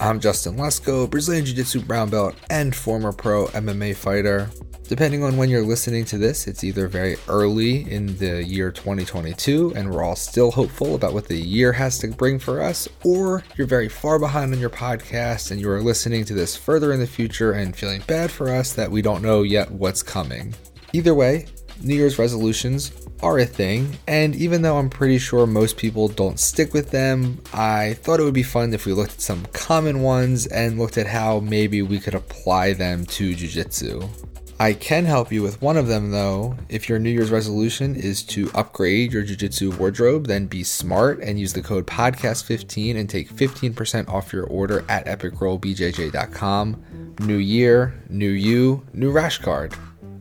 I'm Justin Lesko, Brazilian Jiu Jitsu brown belt and former pro MMA fighter. Depending on when you're listening to this, it's either very early in the year 2022 and we're all still hopeful about what the year has to bring for us, or you're very far behind on your podcast and you are listening to this further in the future and feeling bad for us that we don't know yet what's coming. Either way, New Year's resolutions are a thing, and even though I'm pretty sure most people don't stick with them, I thought it would be fun if we looked at some common ones and looked at how maybe we could apply them to Jiu Jitsu. I can help you with one of them though. If your New Year's resolution is to upgrade your Jiu Jitsu wardrobe, then be smart and use the code podcast15 and take 15% off your order at epicrollbjj.com. New year, new you, new rash guard,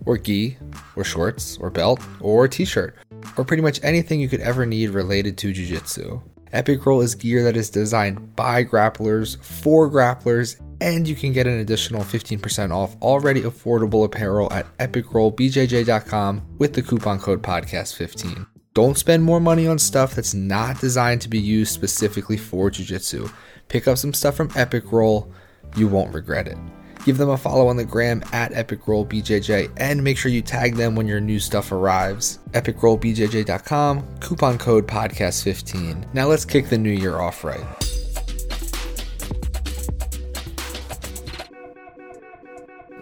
or gi, or shorts, or belt, or t shirt, or pretty much anything you could ever need related to Jiu Jitsu. Epic Roll is gear that is designed by grapplers for grapplers and you can get an additional 15% off already affordable apparel at epicrollbjj.com with the coupon code podcast15. Don't spend more money on stuff that's not designed to be used specifically for jiu-jitsu. Pick up some stuff from Epic Roll, you won't regret it. Give them a follow on the gram at epicrollbjj and make sure you tag them when your new stuff arrives. epicrollbjj.com, coupon code podcast15. Now let's kick the new year off right.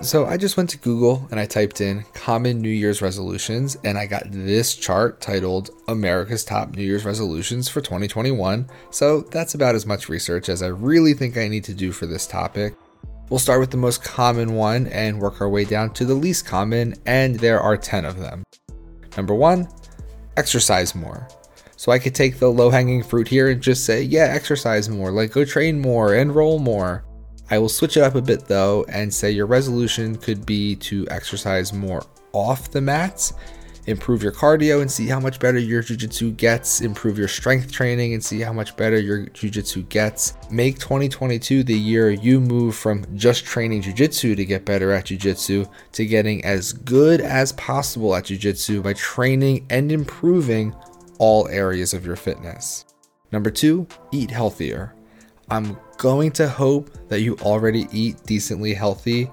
So I just went to Google and I typed in common New Year's resolutions and I got this chart titled America's Top New Year's Resolutions for 2021. So that's about as much research as I really think I need to do for this topic. We'll start with the most common one and work our way down to the least common, and there are 10 of them. Number one, exercise more. So I could take the low hanging fruit here and just say, yeah, exercise more, like go train more and roll more. I will switch it up a bit though and say your resolution could be to exercise more off the mats, improve your cardio and see how much better your jujitsu gets, improve your strength training and see how much better your jujitsu gets. Make 2022 the year you move from just training jujitsu to get better at jujitsu to getting as good as possible at jujitsu by training and improving all areas of your fitness. Number two, eat healthier. I'm going to hope that you already eat decently healthy.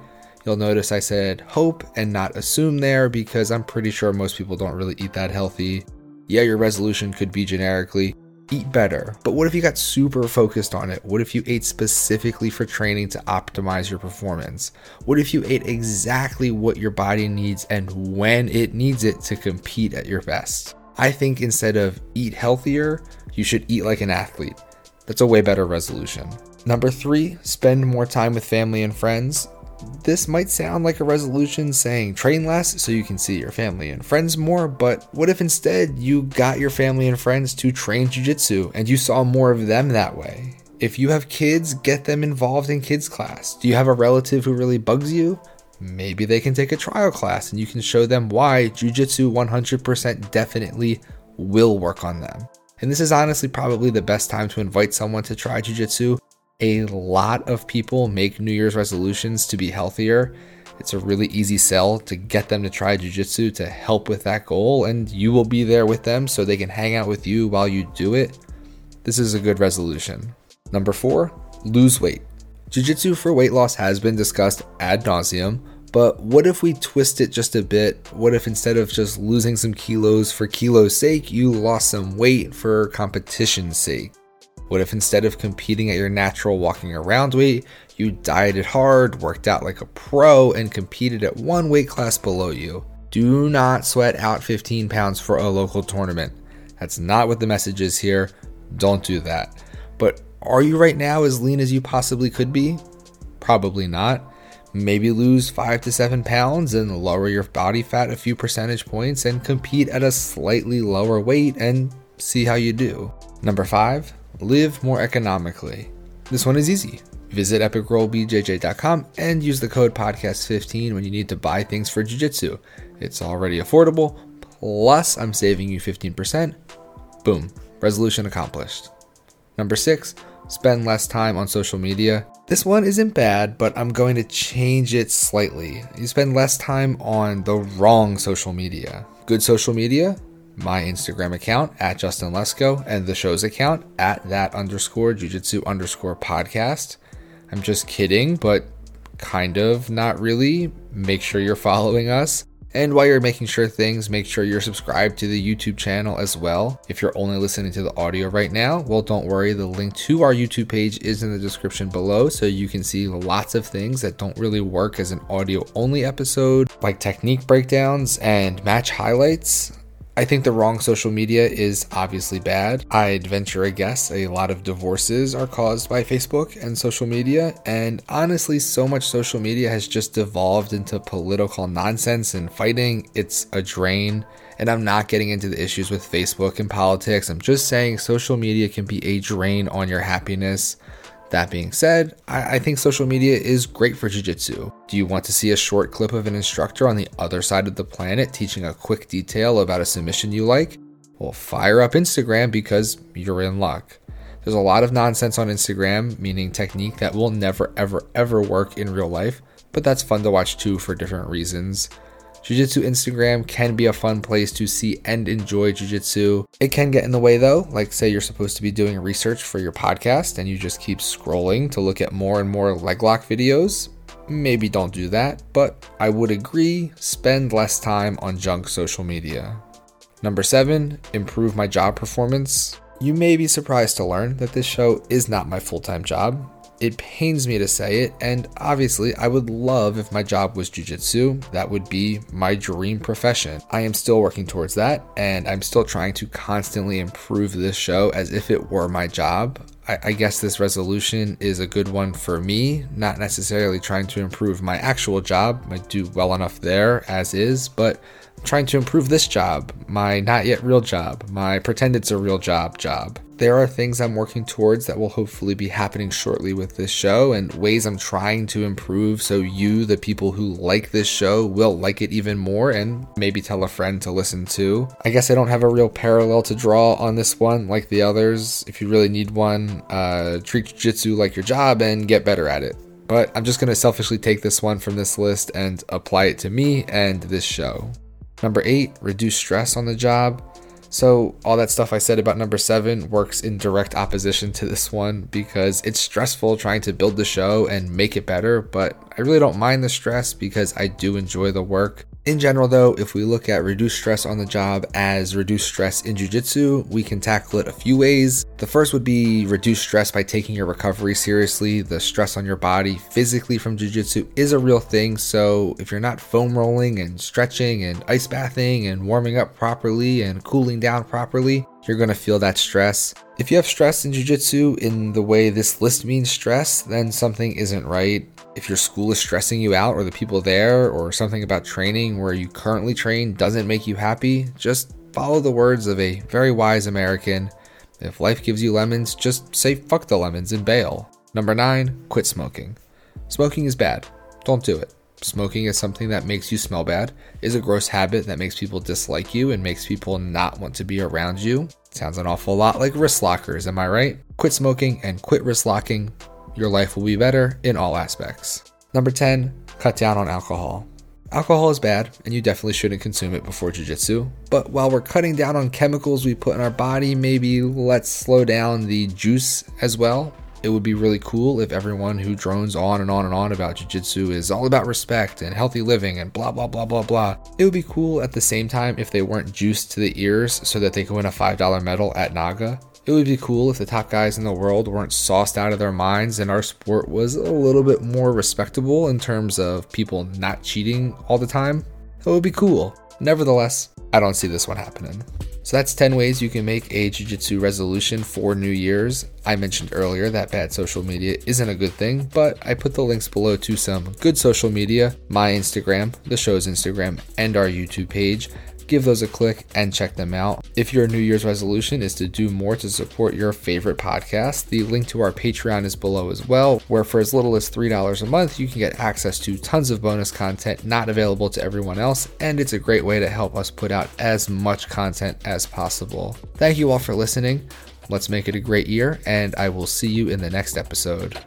You'll notice I said hope and not assume there because I'm pretty sure most people don't really eat that healthy. Yeah, your resolution could be generically eat better. But what if you got super focused on it? What if you ate specifically for training to optimize your performance? What if you ate exactly what your body needs and when it needs it to compete at your best? I think instead of eat healthier, you should eat like an athlete. That's a way better resolution. Number three, spend more time with family and friends. This might sound like a resolution saying train less so you can see your family and friends more, but what if instead you got your family and friends to train jujitsu and you saw more of them that way? If you have kids, get them involved in kids class. Do you have a relative who really bugs you? Maybe they can take a trial class and you can show them why jujitsu 100% definitely will work on them. And this is honestly probably the best time to invite someone to try jujitsu. A lot of people make New Year's resolutions to be healthier. It's a really easy sell to get them to try jujitsu to help with that goal, and you will be there with them so they can hang out with you while you do it. This is a good resolution. Number four, lose weight. Jiu Jitsu for weight loss has been discussed ad nauseum, but what if we twist it just a bit? What if instead of just losing some kilos for kilo's sake, you lost some weight for competition's sake? What if instead of competing at your natural walking around weight, you dieted hard, worked out like a pro, and competed at one weight class below you? Do not sweat out 15 pounds for a local tournament. That's not what the message is here. Don't do that. But are you right now as lean as you possibly could be? Probably not maybe lose five to seven pounds and lower your body fat a few percentage points and compete at a slightly lower weight and see how you do. Number five, live more economically. This one is easy. Visit epicrollbjj.com and use the code podcast15 when you need to buy things for jiu-jitsu. It's already affordable, plus I'm saving you 15%. Boom, resolution accomplished. Number six, spend less time on social media. This one isn't bad, but I'm going to change it slightly. You spend less time on the wrong social media. Good social media, my Instagram account at Justin Lesko and the show's account at that underscore jujitsu underscore podcast. I'm just kidding, but kind of not really. Make sure you're following us. And while you're making sure things, make sure you're subscribed to the YouTube channel as well. If you're only listening to the audio right now, well, don't worry. The link to our YouTube page is in the description below, so you can see lots of things that don't really work as an audio only episode, like technique breakdowns and match highlights. I think the wrong social media is obviously bad. I'd venture a guess a lot of divorces are caused by Facebook and social media. And honestly, so much social media has just devolved into political nonsense and fighting. It's a drain. And I'm not getting into the issues with Facebook and politics. I'm just saying social media can be a drain on your happiness. That being said, I, I, think social media is great for Jiu Jitsu. Do you want to see a short clip of an instructor on the other side of the planet teaching a quick detail about a submission you like? Well, fire up Instagram because you're in luck. There's a lot of nonsense on Instagram, meaning technique that will never, ever, ever work in real life, but that's fun to watch too for different reasons. Jiu-Jitsu Instagram can be a fun place to see and enjoy Jiu-Jitsu. It can get in the way though, like say you're supposed to be doing research for your podcast and you just keep scrolling to look at more and more leg lock videos. Maybe don't do that, but I would agree, spend less time on junk social media. Number seven, improve my job performance. You may be surprised to learn that this show is not my full time job. It pains me to say it, and obviously, I would love if my job was jujitsu. That would be my dream profession. I am still working towards that, and I'm still trying to constantly improve this show as if it were my job. I, I guess this resolution is a good one for me, not necessarily trying to improve my actual job. I do well enough there as is, but trying to improve this job, my not yet real job, my pretend it's a real job job. There are things I'm working towards that will hopefully be happening shortly with this show and ways I'm trying to improve so you, the people who like this show, will like it even more and maybe tell a friend to listen to. I guess I don't have a real parallel to draw on this one like the others. If you really need one, uh, treat Jiu Jitsu like your job and get better at it. But I'm just going to selfishly take this one from this list and apply it to me and this show. Number eight, reduce stress on the job. So, all that stuff I said about number seven works in direct opposition to this one because it's stressful trying to build the show and make it better, but I really don't mind the stress because I do enjoy the work. In general, though, if we look at reduced stress on the job as reduced stress in jujitsu, we can tackle it a few ways. The first would be reduce stress by taking your recovery seriously. The stress on your body physically from jujitsu is a real thing, so if you're not foam rolling and stretching and ice bathing and warming up properly and cooling down properly, you're going to feel that stress. If you have stress in jiu-jitsu in the way this list means stress, then something isn't right if your school is stressing you out or the people there or something about training where you currently train doesn't make you happy, just follow the words of a very wise American. If life gives you lemons, just say fuck the lemons and bail. Number nine, quit smoking. Smoking is bad. Don't do it. Smoking is something that makes you smell bad, is a gross habit that makes people dislike you and makes people not want to be around you. Sounds an awful lot like wrist lockers, am I right? Quit smoking and quit wrist locking your life will be better in all aspects. Number 10, cut down on alcohol. Alcohol is bad, and you definitely shouldn't consume it before jujitsu. But while we're cutting down on chemicals we put in our body, maybe let's slow down the juice as well. It would be really cool if everyone who drones on and on and on about jujitsu is all about respect and healthy living and blah blah blah blah blah. It would be cool at the same time if they weren't juiced to the ears so that they could win a $5 medal at Naga. It would be cool if the top guys in the world weren't sauced out of their minds and our sport was a little bit more respectable in terms of people not cheating all the time. It would be cool. Nevertheless, I don't see this one happening. So that's 10 ways you can make a jiu-jitsu resolution for New Year's. I mentioned earlier that bad social media isn't a good thing, but I put the links below to some good social media, my Instagram, the show's Instagram, and our YouTube page give those a click and check them out. If your New Year's resolution is to do more to support your favorite podcast, the link to our Patreon is below as well, where for as little as $3 a month, you can get access to tons of bonus content not available to everyone else, and it's a great way to help us put out as much content as possible. Thank you all for listening. Let's make it a great year, and I will see you in the next episode.